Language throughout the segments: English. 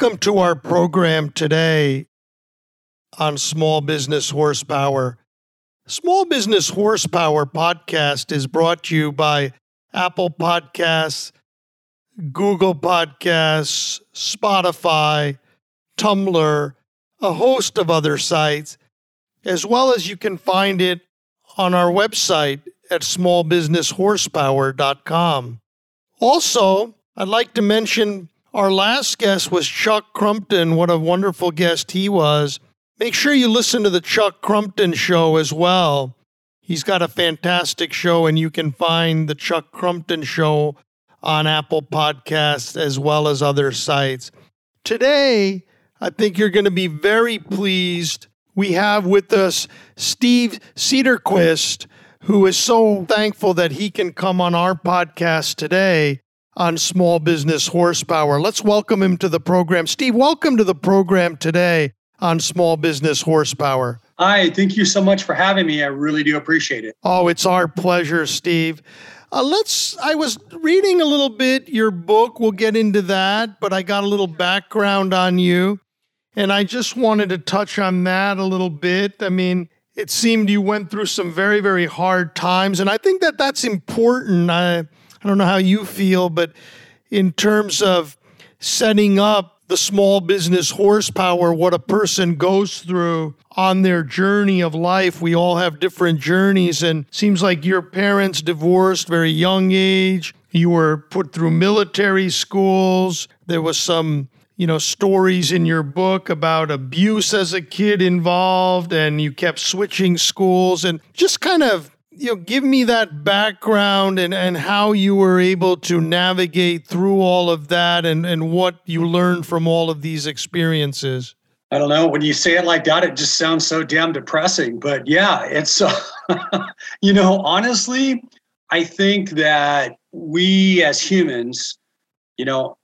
Welcome to our program today on Small Business Horsepower. Small Business Horsepower podcast is brought to you by Apple Podcasts, Google Podcasts, Spotify, Tumblr, a host of other sites, as well as you can find it on our website at smallbusinesshorsepower.com. Also, I'd like to mention our last guest was Chuck Crumpton. What a wonderful guest he was. Make sure you listen to the Chuck Crumpton show as well. He's got a fantastic show, and you can find the Chuck Crumpton show on Apple Podcasts as well as other sites. Today, I think you're going to be very pleased. We have with us Steve Cederquist, who is so thankful that he can come on our podcast today on small business horsepower. Let's welcome him to the program. Steve, welcome to the program today on small business horsepower. Hi, thank you so much for having me. I really do appreciate it. Oh, it's our pleasure, Steve. Uh, let's. I was reading a little bit your book. We'll get into that, but I got a little background on you, and I just wanted to touch on that a little bit. I mean, it seemed you went through some very, very hard times, and I think that that's important. I, I don't know how you feel, but in terms of setting up the small business horsepower, what a person goes through on their journey of life. We all have different journeys, and seems like your parents divorced very young age. You were put through military schools. There was some you know stories in your book about abuse as a kid involved and you kept switching schools and just kind of you know, give me that background and, and how you were able to navigate through all of that and, and what you learned from all of these experiences. I don't know. When you say it like that, it just sounds so damn depressing. But yeah, it's, uh, you know, honestly, I think that we as humans, you know,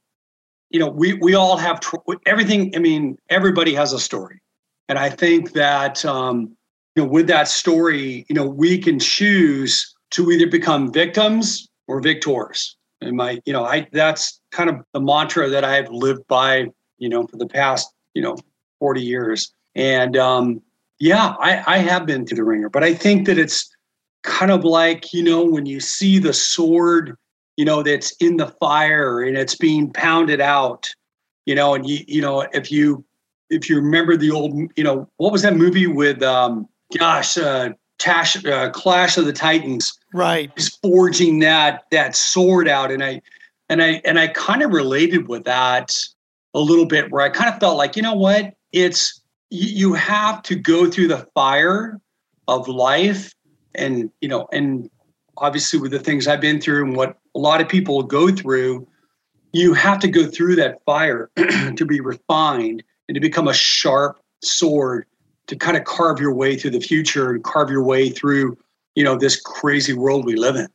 you know, we, we all have tr- everything. I mean, everybody has a story. And I think that, um, you know, with that story, you know, we can choose to either become victims or victors. And my, you know, I that's kind of the mantra that I've lived by, you know, for the past, you know, 40 years. And um, yeah, I, I have been through the ringer, but I think that it's kind of like, you know, when you see the sword, you know, that's in the fire and it's being pounded out, you know, and you, you know, if you if you remember the old, you know, what was that movie with um gosh, uh, Tash, uh, Clash of the Titans. Right. Is forging that that sword out, and I and I and I kind of related with that a little bit, where I kind of felt like, you know what, it's you, you have to go through the fire of life, and you know, and obviously with the things I've been through and what a lot of people go through, you have to go through that fire to be refined and to become a sharp sword to kind of carve your way through the future and carve your way through, you know, this crazy world we live in.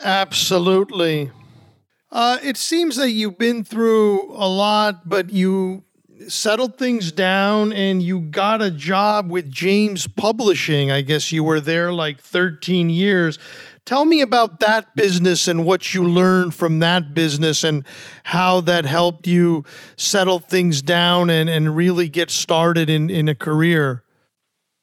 Absolutely. Uh, it seems that you've been through a lot, but you settled things down and you got a job with James Publishing. I guess you were there like 13 years. Tell me about that business and what you learned from that business and how that helped you settle things down and, and really get started in, in a career.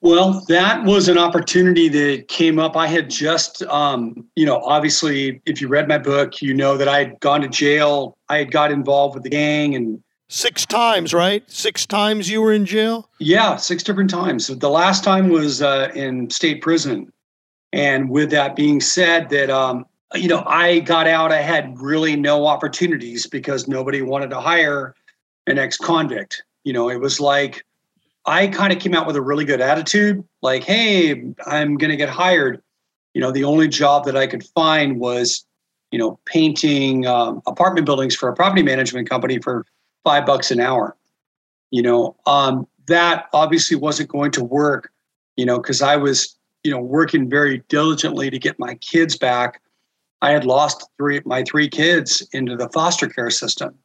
Well, that was an opportunity that came up. I had just, um, you know, obviously, if you read my book, you know that I had gone to jail. I had got involved with the gang and six times, right? Six times you were in jail. Yeah, six different times. The last time was uh, in state prison, and with that being said, that um, you know, I got out. I had really no opportunities because nobody wanted to hire an ex-convict. You know, it was like I kind of came out with a really good attitude, like, "Hey, I'm going to get hired." You know, the only job that I could find was, you know, painting um, apartment buildings for a property management company for five bucks an hour. You know, um, that obviously wasn't going to work. You know, because I was you know, working very diligently to get my kids back, I had lost three my three kids into the foster care system,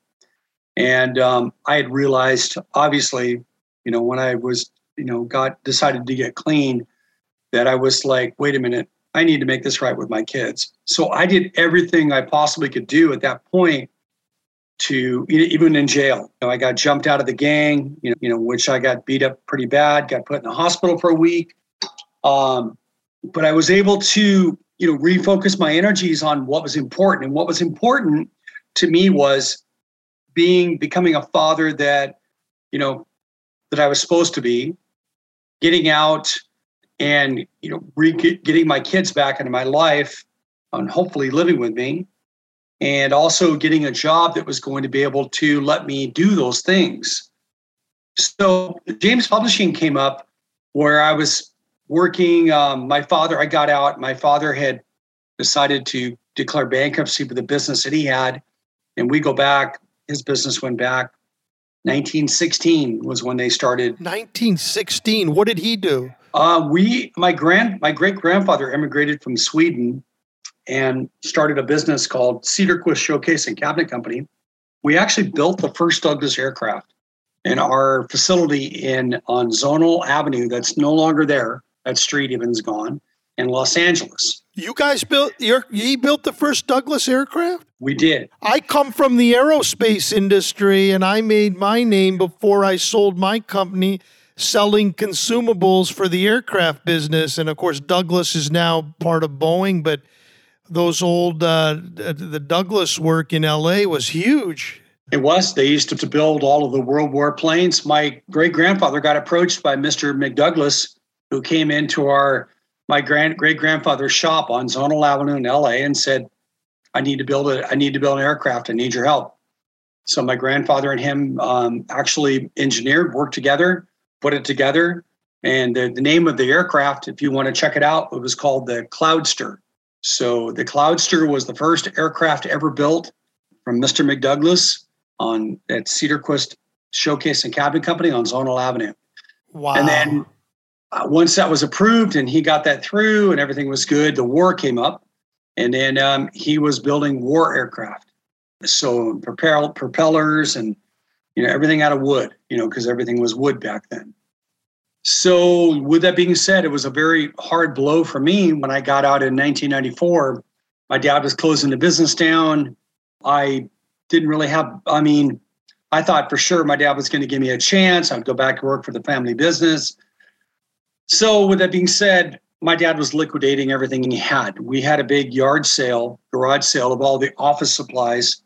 and um, I had realized, obviously, you know, when I was, you know, got decided to get clean, that I was like, wait a minute, I need to make this right with my kids. So I did everything I possibly could do at that point to even in jail. You know, I got jumped out of the gang, you know, you know, which I got beat up pretty bad, got put in the hospital for a week. Um, but I was able to, you know, refocus my energies on what was important. And what was important to me was being becoming a father that, you know, that I was supposed to be, getting out and, you know, re- getting my kids back into my life and hopefully living with me and also getting a job that was going to be able to let me do those things. So James Publishing came up where I was working. Um, my father, I got out. My father had decided to declare bankruptcy for the business that he had, and we go back. His business went back. 1916 was when they started. 1916. What did he do? Uh, we, my grand, my great grandfather immigrated from Sweden and started a business called Cederquist Showcase and Cabinet Company. We actually built the first Douglas aircraft in our facility in on Zonal Avenue. That's no longer there. That street even's gone in Los Angeles. You guys built your you built the first Douglas aircraft? We did. I come from the aerospace industry and I made my name before I sold my company selling consumables for the aircraft business and of course Douglas is now part of Boeing but those old uh, the Douglas work in LA was huge. It was. They used to, to build all of the World War planes. My great grandfather got approached by Mr. McDouglas, who came into our my grand great grandfather's shop on Zonal Avenue in LA and said, "I need to build a I need to build an aircraft. I need your help." So my grandfather and him um, actually engineered, worked together, put it together, and the, the name of the aircraft, if you want to check it out, it was called the Cloudster. So the Cloudster was the first aircraft ever built from Mr. McDouglas on at Cederquist Showcase and Cabin Company on Zonal Avenue. Wow. And then uh, once that was approved and he got that through and everything was good, the war came up, and then um, he was building war aircraft. So propel, propellers and you know everything out of wood, you know, because everything was wood back then. So, with that being said, it was a very hard blow for me when I got out in 1994. My dad was closing the business down. I didn't really have, I mean, I thought for sure my dad was going to give me a chance. I'd go back to work for the family business. So, with that being said, my dad was liquidating everything he had. We had a big yard sale, garage sale of all the office supplies.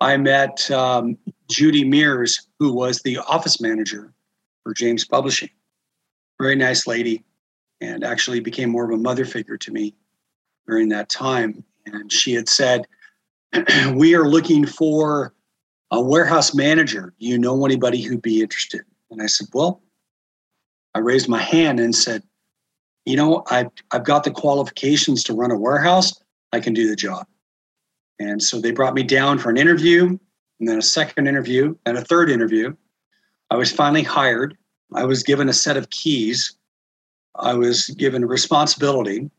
I met um, Judy Mears, who was the office manager for James Publishing very nice lady, and actually became more of a mother figure to me during that time. And she had said, We are looking for a warehouse manager. Do you know anybody who'd be interested? And I said, Well, I raised my hand and said, You know, I've, I've got the qualifications to run a warehouse. I can do the job. And so they brought me down for an interview, and then a second interview, and a third interview. I was finally hired I was given a set of keys. I was given responsibility.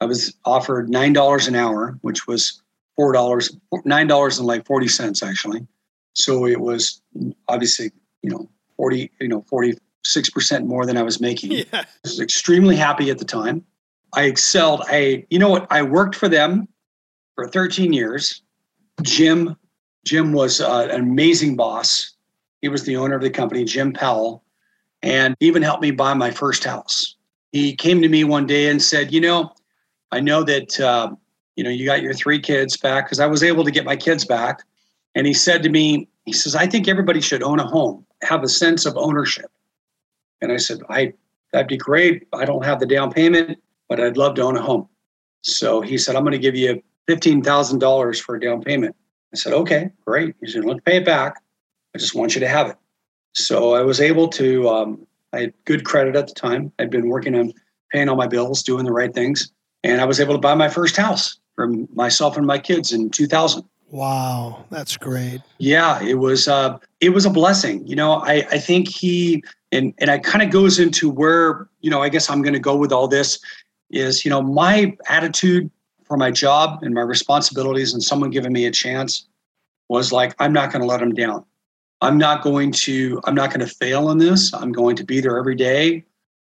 I was offered nine dollars an hour, which was four dollars, nine dollars and like forty cents actually. So it was obviously, you know, forty, you know, forty six percent more than I was making. Yeah. I was extremely happy at the time. I excelled. I, you know what? I worked for them for 13 years. Jim, Jim was uh, an amazing boss. He was the owner of the company, Jim Powell and even helped me buy my first house. He came to me one day and said, "You know, I know that uh, you know you got your three kids back because I was able to get my kids back." And he said to me, "He says I think everybody should own a home, have a sense of ownership." And I said, "I that'd be great. I don't have the down payment, but I'd love to own a home." So he said, "I'm going to give you fifteen thousand dollars for a down payment." I said, "Okay, great." He said, "Let's pay it back. I just want you to have it." So I was able to, um, I had good credit at the time. I'd been working on paying all my bills, doing the right things. And I was able to buy my first house for myself and my kids in 2000. Wow, that's great. Yeah, it was uh, it was a blessing. You know, I, I think he and and it kind of goes into where, you know, I guess I'm gonna go with all this is, you know, my attitude for my job and my responsibilities and someone giving me a chance was like, I'm not gonna let them down. I'm not going to I'm not going to fail in this. I'm going to be there every day.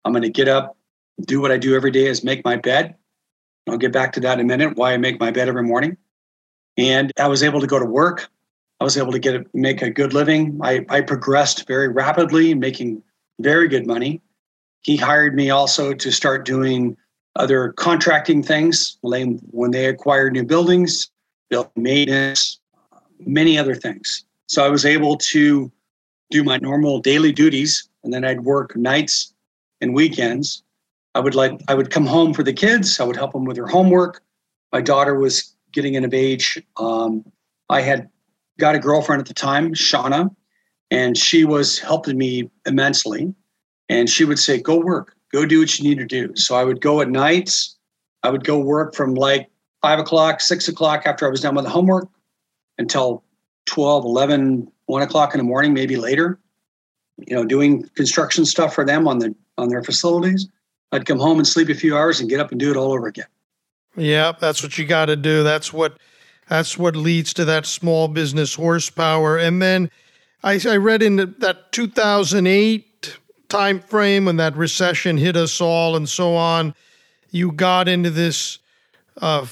I'm going to get up, do what I do every day is make my bed. I'll get back to that in a minute why I make my bed every morning. And I was able to go to work. I was able to get make a good living. I, I progressed very rapidly, making very good money. He hired me also to start doing other contracting things when they acquired new buildings, built maintenance, many other things. So I was able to do my normal daily duties, and then I'd work nights and weekends. I would like I would come home for the kids. I would help them with their homework. My daughter was getting in of age. Um, I had got a girlfriend at the time, Shauna, and she was helping me immensely. And she would say, "Go work, go do what you need to do." So I would go at nights. I would go work from like five o'clock, six o'clock after I was done with the homework until 12, 11, 1 o'clock in the morning, maybe later, you know, doing construction stuff for them on the on their facilities. I'd come home and sleep a few hours and get up and do it all over again. Yeah, that's what you got to do. That's what that's what leads to that small business horsepower. And then I, I read in that 2008 time frame when that recession hit us all and so on, you got into this uh,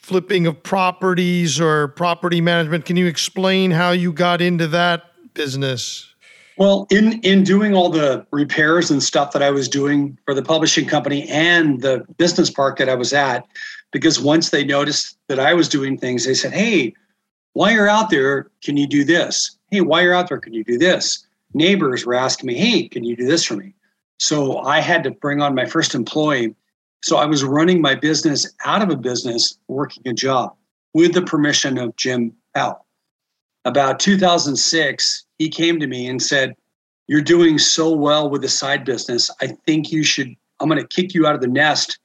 flipping of properties or property management. Can you explain how you got into that business? Well, in in doing all the repairs and stuff that I was doing for the publishing company and the business park that I was at, because once they noticed that I was doing things, they said, "Hey, while you're out there, can you do this? Hey, while you're out there, can you do this?" Neighbors were asking me, "Hey, can you do this for me?" So I had to bring on my first employee so I was running my business out of a business, working a job with the permission of Jim Powell. About 2006, he came to me and said, You're doing so well with the side business. I think you should, I'm going to kick you out of the nest.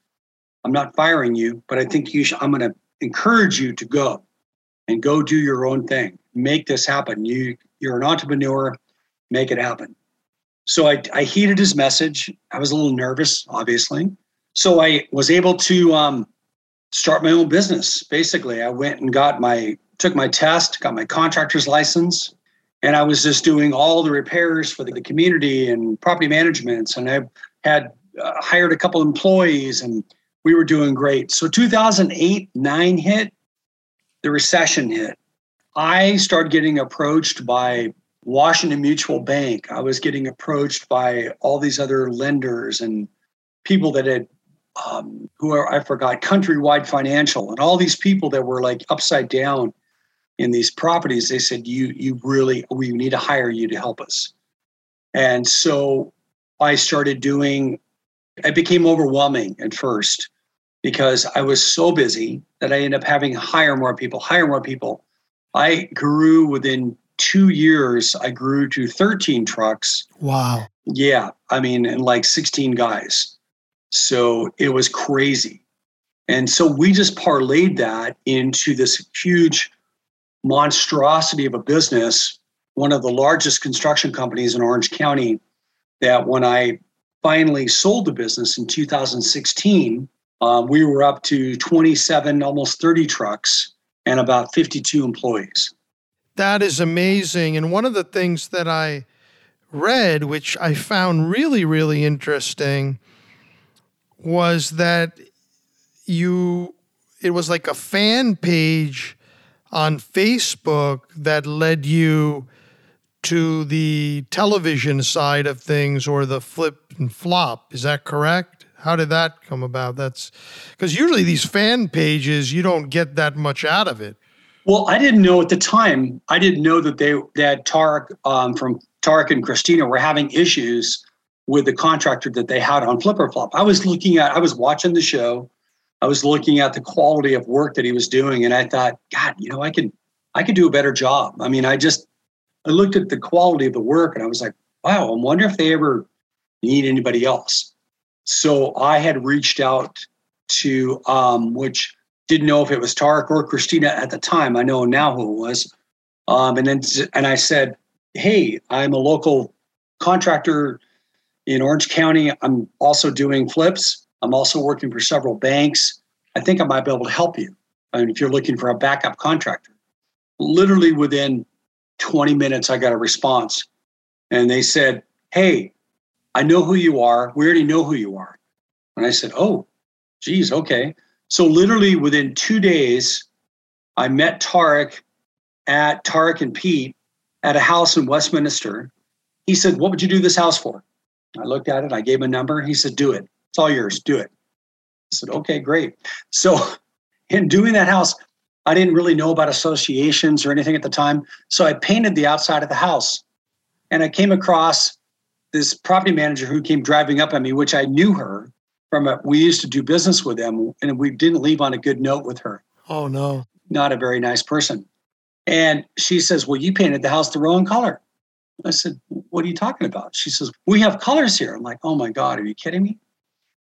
I'm not firing you, but I think you should, I'm going to encourage you to go and go do your own thing. Make this happen. You, you're an entrepreneur, make it happen. So I, I heeded his message. I was a little nervous, obviously so I was able to um, start my own business. Basically, I went and got my took my test, got my contractor's license, and I was just doing all the repairs for the community and property management. And I had uh, hired a couple employees, and we were doing great. So 2008 nine hit, the recession hit. I started getting approached by Washington Mutual Bank. I was getting approached by all these other lenders and people that had um, who are, I forgot, Countrywide Financial, and all these people that were like upside down in these properties. They said, "You, you really, we need to hire you to help us." And so I started doing. It became overwhelming at first because I was so busy that I ended up having to hire more people, hire more people. I grew within two years. I grew to 13 trucks. Wow. Yeah, I mean, and like 16 guys so it was crazy. And so we just parlayed that into this huge monstrosity of a business, one of the largest construction companies in Orange County. That when I finally sold the business in 2016, um, we were up to 27, almost 30 trucks and about 52 employees. That is amazing. And one of the things that I read, which I found really, really interesting, was that you it was like a fan page on Facebook that led you to the television side of things or the flip and flop. Is that correct? How did that come about? That's because usually these fan pages, you don't get that much out of it. Well, I didn't know at the time. I didn't know that they that Tarek um, from Tarek and Christina were having issues with the contractor that they had on Flip or Flop. I was looking at, I was watching the show. I was looking at the quality of work that he was doing, and I thought, God, you know, I can, I could do a better job. I mean, I just, I looked at the quality of the work, and I was like, wow, I wonder if they ever need anybody else. So I had reached out to, um, which didn't know if it was Tarek or Christina at the time. I know now who it was. Um, and then, and I said, hey, I'm a local contractor in Orange County. I'm also doing flips. I'm also working for several banks. I think I might be able to help you. I mean, if you're looking for a backup contractor, literally within 20 minutes, I got a response. And they said, Hey, I know who you are. We already know who you are. And I said, Oh, geez, okay. So, literally within two days, I met Tarek at Tarek and Pete at a house in Westminster. He said, What would you do this house for? I looked at it, I gave him a number. He said, Do it. It's all yours. Do it. I said, Okay, great. So, in doing that house, I didn't really know about associations or anything at the time. So, I painted the outside of the house. And I came across this property manager who came driving up on me, which I knew her from a, we used to do business with them, and we didn't leave on a good note with her. Oh, no. Not a very nice person. And she says, Well, you painted the house the wrong color. I said, What are you talking about? She says, We have colors here. I'm like, Oh my God, are you kidding me?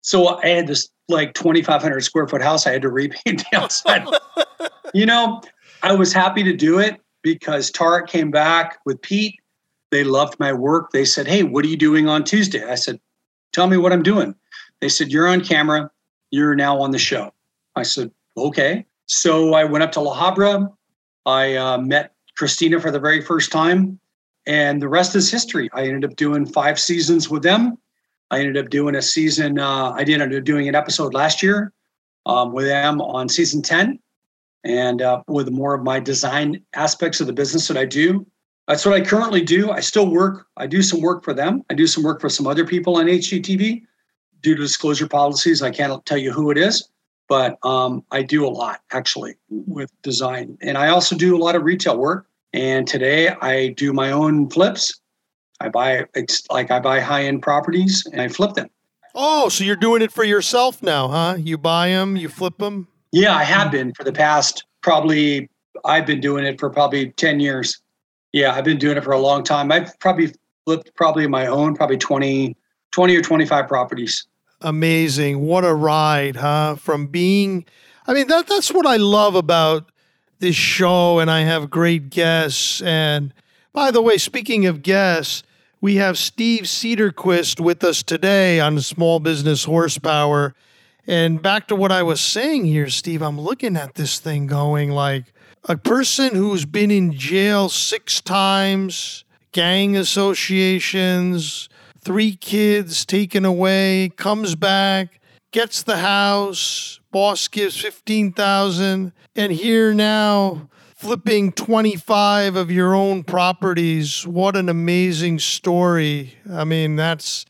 So I had this like 2,500 square foot house. I had to repaint the outside. you know, I was happy to do it because Tarek came back with Pete. They loved my work. They said, Hey, what are you doing on Tuesday? I said, Tell me what I'm doing. They said, You're on camera. You're now on the show. I said, Okay. So I went up to La Habra. I uh, met Christina for the very first time, and the rest is history. I ended up doing five seasons with them. I ended up doing a season. Uh, I did end up doing an episode last year um, with them on season ten, and uh, with more of my design aspects of the business that I do. That's what I currently do. I still work. I do some work for them. I do some work for some other people on HGTV. Due to disclosure policies, I can't tell you who it is but um, I do a lot actually with design. And I also do a lot of retail work. And today I do my own flips. I buy, it's like I buy high end properties and I flip them. Oh, so you're doing it for yourself now, huh? You buy them, you flip them? Yeah, I have been for the past probably, I've been doing it for probably 10 years. Yeah, I've been doing it for a long time. I've probably flipped probably my own, probably 20, 20 or 25 properties amazing. What a ride, huh? From being, I mean, that that's what I love about this show, and I have great guests. And by the way, speaking of guests, we have Steve Cederquist with us today on Small Business Horsepower. And back to what I was saying here, Steve, I'm looking at this thing going like a person who's been in jail six times, gang associations, three kids taken away, comes back, gets the house, boss gives 15,000 and here now flipping 25 of your own properties. What an amazing story. I mean, that's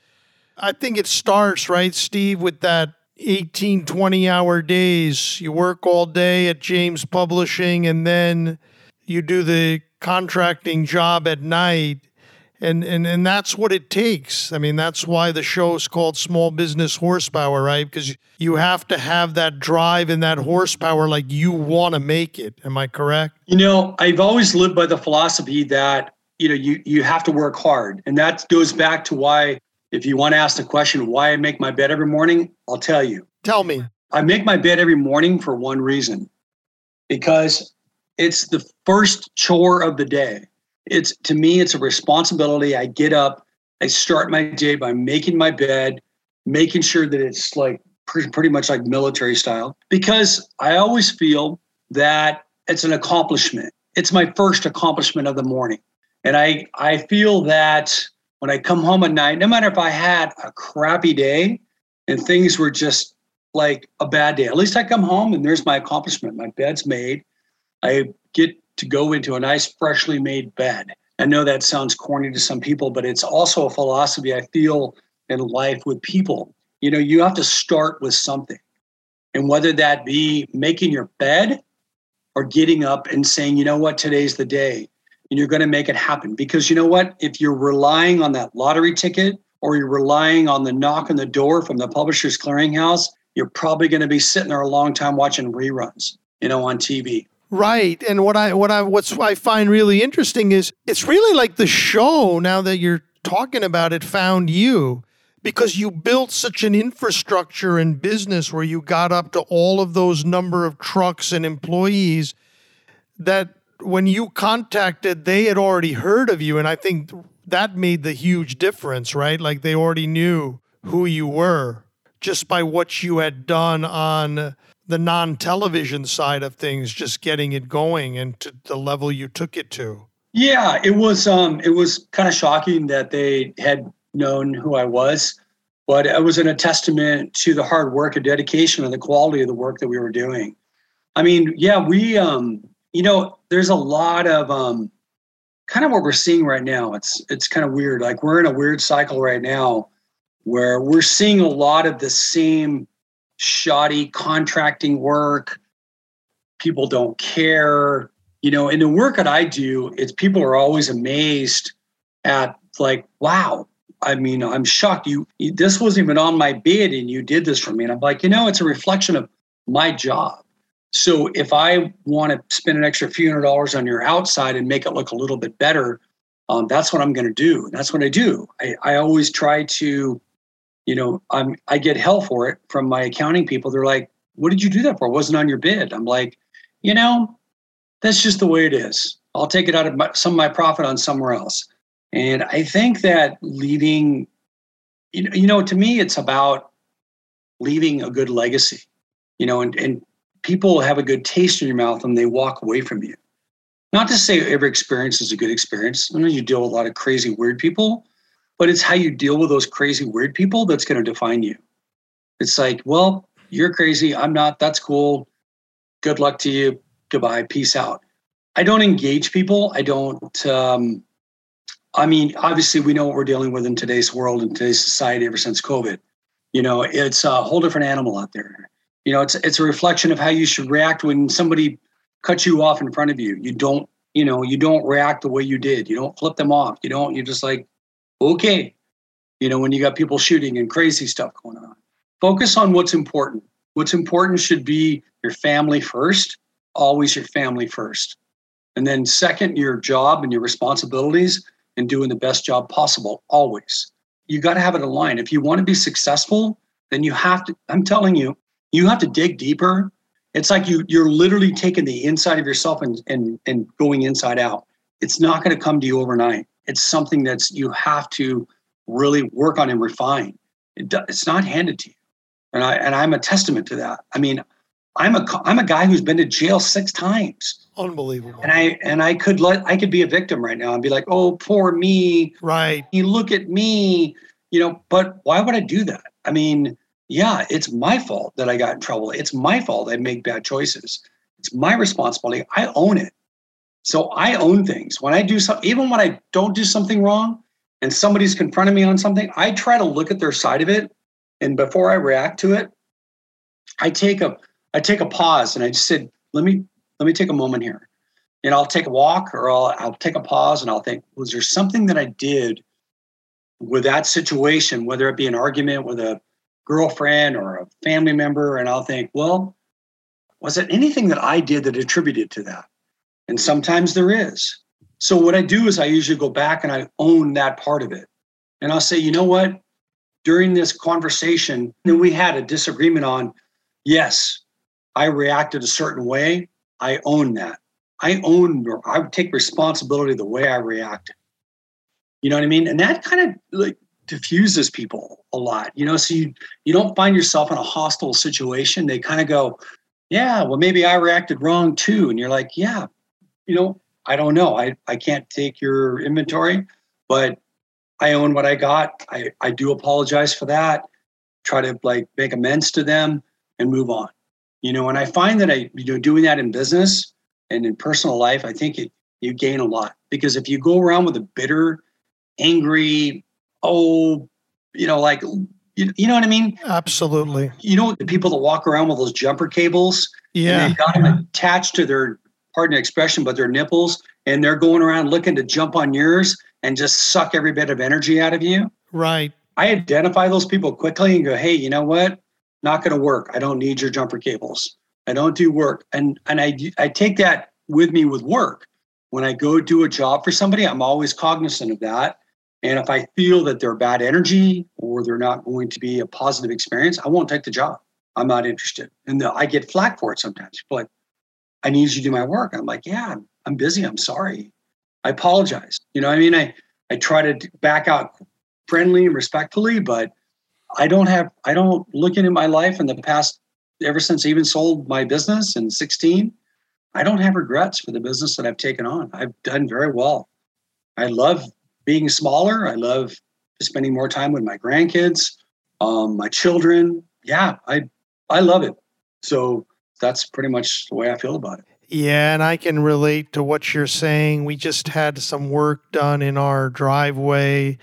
I think it starts, right, Steve, with that 18 20 hour days. You work all day at James Publishing and then you do the contracting job at night and and and that's what it takes. I mean, that's why the show is called Small Business Horsepower, right? Because you have to have that drive and that horsepower, like you want to make it. Am I correct? You know, I've always lived by the philosophy that you know you you have to work hard, and that goes back to why. If you want to ask the question why I make my bed every morning, I'll tell you. Tell me. I make my bed every morning for one reason, because it's the first chore of the day it's to me it's a responsibility i get up i start my day by making my bed making sure that it's like pretty, pretty much like military style because i always feel that it's an accomplishment it's my first accomplishment of the morning and i i feel that when i come home at night no matter if i had a crappy day and things were just like a bad day at least i come home and there's my accomplishment my bed's made i get to go into a nice, freshly made bed. I know that sounds corny to some people, but it's also a philosophy I feel in life with people. You know, you have to start with something. And whether that be making your bed or getting up and saying, you know what, today's the day, and you're going to make it happen. Because you know what? If you're relying on that lottery ticket or you're relying on the knock on the door from the publisher's clearinghouse, you're probably going to be sitting there a long time watching reruns, you know, on TV. Right. And what I what I what's I find really interesting is it's really like the show now that you're talking about it found you because you built such an infrastructure and business where you got up to all of those number of trucks and employees that when you contacted they had already heard of you and I think that made the huge difference, right? Like they already knew who you were just by what you had done on the non-television side of things just getting it going and to the level you took it to yeah it was um it was kind of shocking that they had known who i was but it was in a testament to the hard work and dedication and the quality of the work that we were doing i mean yeah we um you know, there's a lot of um, kind of what we're seeing right now. It's it's kind of weird. Like we're in a weird cycle right now where we're seeing a lot of the same shoddy contracting work. People don't care. You know, in the work that I do, it's people are always amazed at like, wow, I mean, I'm shocked. You, this wasn't even on my bid, and you did this for me. And I'm like, you know, it's a reflection of my job. So if I want to spend an extra few hundred dollars on your outside and make it look a little bit better, um, that's what I'm going to do. That's what I do. I, I always try to, you know, I'm I get hell for it from my accounting people. They're like, "What did you do that for? It wasn't on your bid." I'm like, you know, that's just the way it is. I'll take it out of my, some of my profit on somewhere else. And I think that leaving, you know, you know, to me, it's about leaving a good legacy, you know, and, and people have a good taste in your mouth and they walk away from you. Not to say every experience is a good experience. I know you deal with a lot of crazy, weird people, but it's how you deal with those crazy, weird people that's going to define you. It's like, well, you're crazy. I'm not. That's cool. Good luck to you. Goodbye. Peace out. I don't engage people. I don't um, I mean, obviously, we know what we're dealing with in today's world and today's society ever since COVID. You know, it's a whole different animal out there. You know, it's it's a reflection of how you should react when somebody cuts you off in front of you. You don't, you know, you don't react the way you did. You don't flip them off. You don't. You're just like, okay. You know, when you got people shooting and crazy stuff going on, focus on what's important. What's important should be your family first. Always your family first, and then second, your job and your responsibilities and doing the best job possible always. You got to have it aligned. If you want to be successful, then you have to, I'm telling you, you have to dig deeper. It's like you you're literally taking the inside of yourself and and and going inside out. It's not going to come to you overnight. It's something that's you have to really work on and refine. It, it's not handed to you. And I and I'm a testament to that. I mean, I'm a I'm a guy who's been to jail six times. Unbelievable. And I and I could let I could be a victim right now and be like, oh, poor me. Right. You look at me, you know, but why would I do that? I mean, yeah, it's my fault that I got in trouble. It's my fault I make bad choices. It's my responsibility. I own it. So I own things. When I do something, even when I don't do something wrong and somebody's confronting me on something, I try to look at their side of it. And before I react to it, I take a I take a pause and I just said, let me let me take a moment here. And I'll take a walk or I'll I'll take a pause and I'll think, was there something that I did with that situation, whether it be an argument with a girlfriend or a family member, and I'll think, well, was it anything that I did that attributed to that? And sometimes there is. So what I do is I usually go back and I own that part of it. And I'll say, you know what? During this conversation, we had a disagreement on, yes, I reacted a certain way, I own that. I own or I take responsibility the way I reacted. You know what I mean? And that kind of like diffuses people a lot. You know, so you you don't find yourself in a hostile situation. They kind of go, Yeah, well, maybe I reacted wrong too. And you're like, Yeah, you know, I don't know. I, I can't take your inventory, but I own what I got. I, I do apologize for that. Try to like make amends to them and move on you know and i find that i you know doing that in business and in personal life i think it, you gain a lot because if you go around with a bitter angry oh you know like you, you know what i mean absolutely you know the people that walk around with those jumper cables yeah they've got them attached to their pardon the expression but their nipples and they're going around looking to jump on yours and just suck every bit of energy out of you right i identify those people quickly and go hey you know what not going to work. I don't need your jumper cables. I don't do work. And and I I take that with me with work. When I go do a job for somebody, I'm always cognizant of that. And if I feel that they're bad energy or they're not going to be a positive experience, I won't take the job. I'm not interested. And the, I get flack for it sometimes. But I need you to do my work. I'm like, yeah, I'm, I'm busy. I'm sorry. I apologize. You know, I mean, I I try to back out friendly and respectfully, but I don't have, I don't looking at my life in the past, ever since I even sold my business in 16, I don't have regrets for the business that I've taken on. I've done very well. I love being smaller. I love spending more time with my grandkids, um, my children. Yeah, I, I love it. So that's pretty much the way I feel about it. Yeah, and I can relate to what you're saying. We just had some work done in our driveway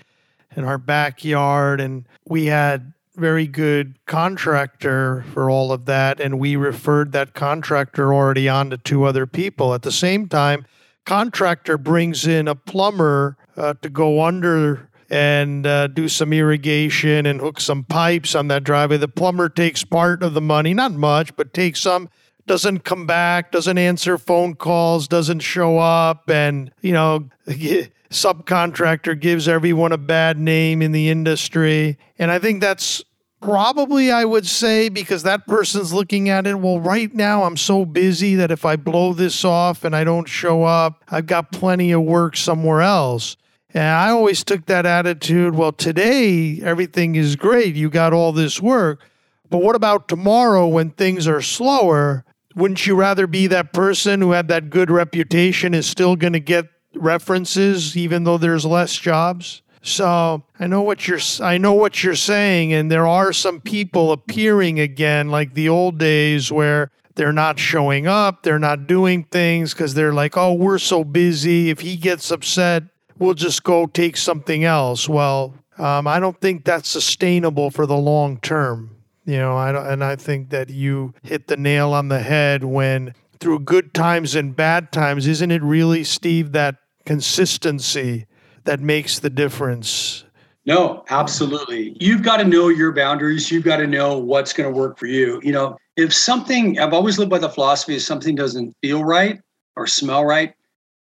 in our backyard and we had very good contractor for all of that and we referred that contractor already on to two other people at the same time contractor brings in a plumber uh, to go under and uh, do some irrigation and hook some pipes on that driveway. The plumber takes part of the money, not much, but takes some. Doesn't come back, doesn't answer phone calls, doesn't show up, and you know, subcontractor gives everyone a bad name in the industry. And I think that's probably I would say because that person's looking at it. Well, right now I'm so busy that if I blow this off and I don't show up, I've got plenty of work somewhere else. And I always took that attitude well, today everything is great. You got all this work. But what about tomorrow when things are slower? Wouldn't you rather be that person who had that good reputation is still going to get references even though there's less jobs? So I know what you're I know what you're saying, and there are some people appearing again like the old days where they're not showing up, they're not doing things because they're like, oh, we're so busy. If he gets upset, we'll just go take something else. Well, um, I don't think that's sustainable for the long term. You know, I don't, and I think that you hit the nail on the head when through good times and bad times, isn't it really, Steve, that consistency that makes the difference? No, absolutely. You've got to know your boundaries. You've got to know what's going to work for you. You know, if something, I've always lived by the philosophy if something doesn't feel right or smell right,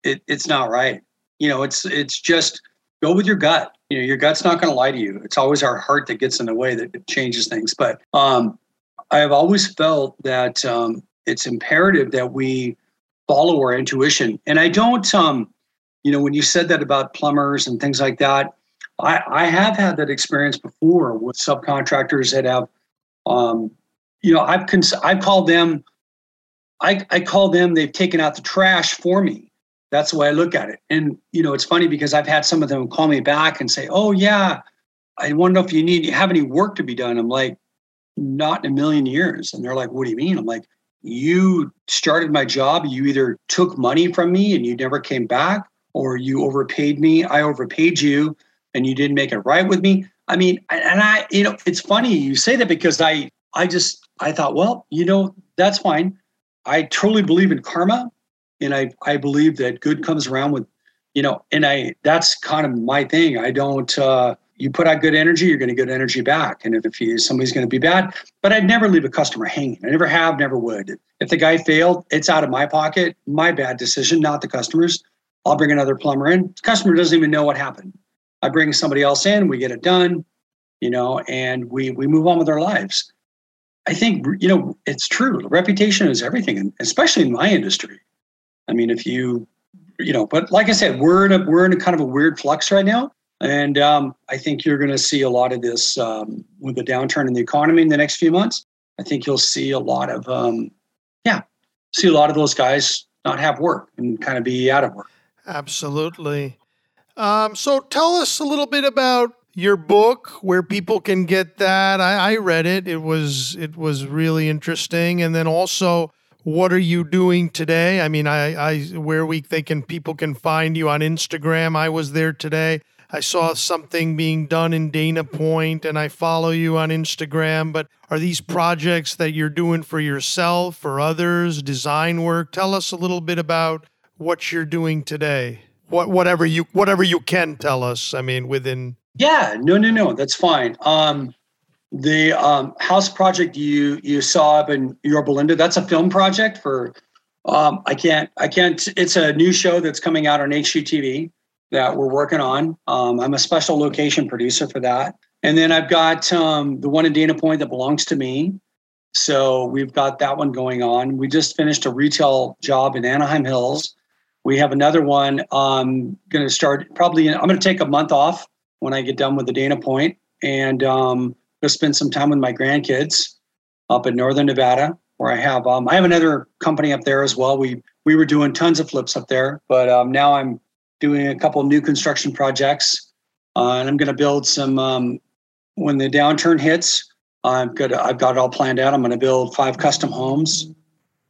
it, it's not right you know, it's it's just go with your gut. You know, your gut's not going to lie to you. It's always our heart that gets in the way that changes things. But um, I have always felt that um, it's imperative that we follow our intuition. And I don't, um, you know, when you said that about plumbers and things like that, I, I have had that experience before with subcontractors that have, um, you know, I've cons- I've called them, I, I call them, they've taken out the trash for me. That's the way I look at it. And you know, it's funny because I've had some of them call me back and say, "Oh yeah, I know if you need have any work to be done." I'm like, "Not in a million years." And they're like, "What do you mean?" I'm like, "You started my job. You either took money from me and you never came back, or you overpaid me. I overpaid you, and you didn't make it right with me." I mean, and I, you know, it's funny you say that because I, I just, I thought, well, you know, that's fine. I truly believe in karma and I I believe that good comes around with, you know, and I that's kind of my thing. I don't. uh you put out good energy, you're going to get energy back. And if, you, somebody's going to be bad, but I'd never leave a customer hanging. I never have, never would. If the guy failed, it's out of my pocket, my bad decision, not the customer's. I'll bring another plumber in. The customer doesn't even know what happened. I bring somebody else in, we get it done, you know, and we we move on with our lives. I think you know it's true. Reputation is everything, especially in my industry. I mean, if you, you know, but like I said, we're in a we're in a kind of a weird flux right now, and um, I think you're going to see a lot of this um, with the downturn in the economy in the next few months. I think you'll see a lot of, um, yeah, see a lot of those guys not have work and kind of be out of work. Absolutely. Um, so tell us a little bit about your book, where people can get that. I, I read it; it was it was really interesting, and then also what are you doing today? I mean, I, I where we they can people can find you on Instagram. I was there today. I saw something being done in Dana Point and I follow you on Instagram, but are these projects that you're doing for yourself or others, design work? Tell us a little bit about what you're doing today. What whatever you whatever you can tell us. I mean, within Yeah, no no no, that's fine. Um the um, house project you you saw up in Yorba Linda, that's a film project for um, I can't I can't it's a new show that's coming out on HGTV that we're working on. Um, I'm a special location producer for that. And then I've got um, the one in Dana Point that belongs to me. So we've got that one going on. We just finished a retail job in Anaheim Hills. We have another one. I'm going to start probably. I'm going to take a month off when I get done with the Dana Point, and um, go spend some time with my grandkids up in northern Nevada, where I have um, I have another company up there as well. We we were doing tons of flips up there, but um, now I'm doing a couple new construction projects, uh, and I'm going to build some. Um, when the downturn hits, I've got I've got it all planned out. I'm going to build five custom homes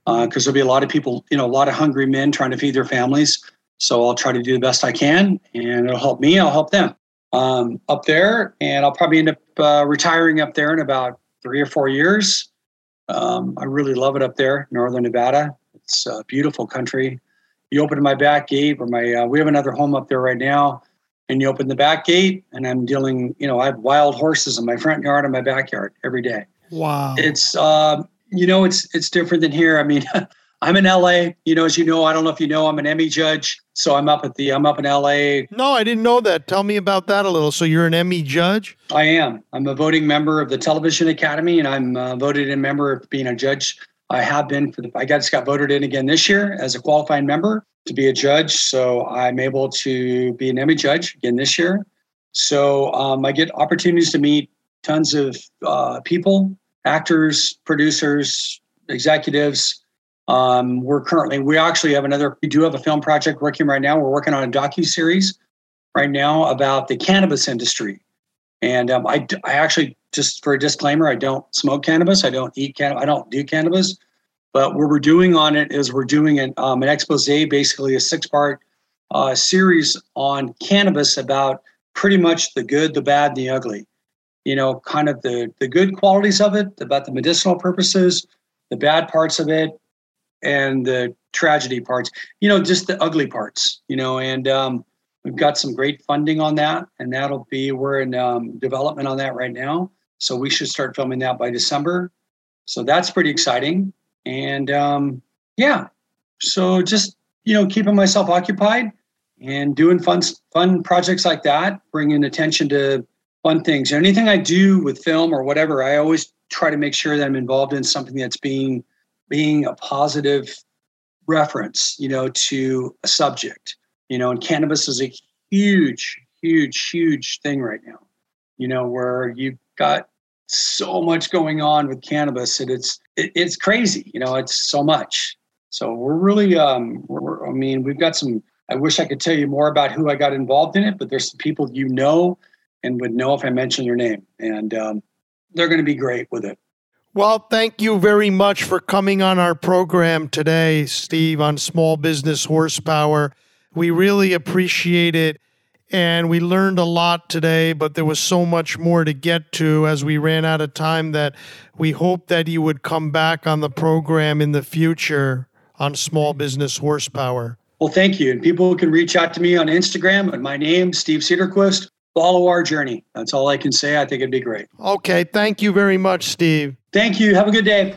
because uh, there'll be a lot of people, you know, a lot of hungry men trying to feed their families. So I'll try to do the best I can, and it'll help me. I'll help them um, up there, and I'll probably end up uh, retiring up there in about three or four years. Um, I really love it up there, northern Nevada. It's a beautiful country. You open my back gate, or my uh, we have another home up there right now, and you open the back gate, and I'm dealing. You know, I have wild horses in my front yard and my backyard every day. Wow! It's uh, you know, it's it's different than here. I mean, I'm in LA. You know, as you know, I don't know if you know, I'm an Emmy judge. So I'm up at the I'm up in LA. No, I didn't know that. Tell me about that a little. So you're an Emmy judge? I am. I'm a voting member of the Television Academy, and I'm uh, voted in member of being a judge. I have been for the. I just got voted in again this year as a qualifying member to be a judge. So I'm able to be an Emmy judge again this year. So um, I get opportunities to meet tons of uh, people, actors, producers, executives um, we're currently, we actually have another, we do have a film project working right now. We're working on a docu series right now about the cannabis industry. And um, I, I actually, just for a disclaimer, I don't smoke cannabis. I don't eat cannabis. I don't do cannabis. But what we're doing on it is we're doing an, um, an expose, basically a six part uh, series on cannabis about pretty much the good, the bad, and the ugly. You know, kind of the the good qualities of it, about the medicinal purposes, the bad parts of it, and the tragedy parts, you know, just the ugly parts, you know, and um, we've got some great funding on that, and that'll be we're in um, development on that right now, so we should start filming that by December. So that's pretty exciting, and um, yeah, so just you know, keeping myself occupied and doing fun fun projects like that, bringing attention to fun things. Anything I do with film or whatever, I always try to make sure that I'm involved in something that's being being a positive reference, you know, to a subject. You know, and cannabis is a huge, huge, huge thing right now. You know, where you've got so much going on with cannabis, and it's it, it's crazy. You know, it's so much. So we're really, um, we're, I mean, we've got some. I wish I could tell you more about who I got involved in it, but there's some people you know and would know if I mentioned their name, and um, they're going to be great with it. Well, thank you very much for coming on our program today, Steve, on small business horsepower. We really appreciate it. And we learned a lot today, but there was so much more to get to as we ran out of time that we hope that you would come back on the program in the future on small business horsepower. Well, thank you. And people can reach out to me on Instagram at my name, Steve Cederquist. Follow our journey. That's all I can say. I think it'd be great. Okay. Thank you very much, Steve. Thank you. Have a good day.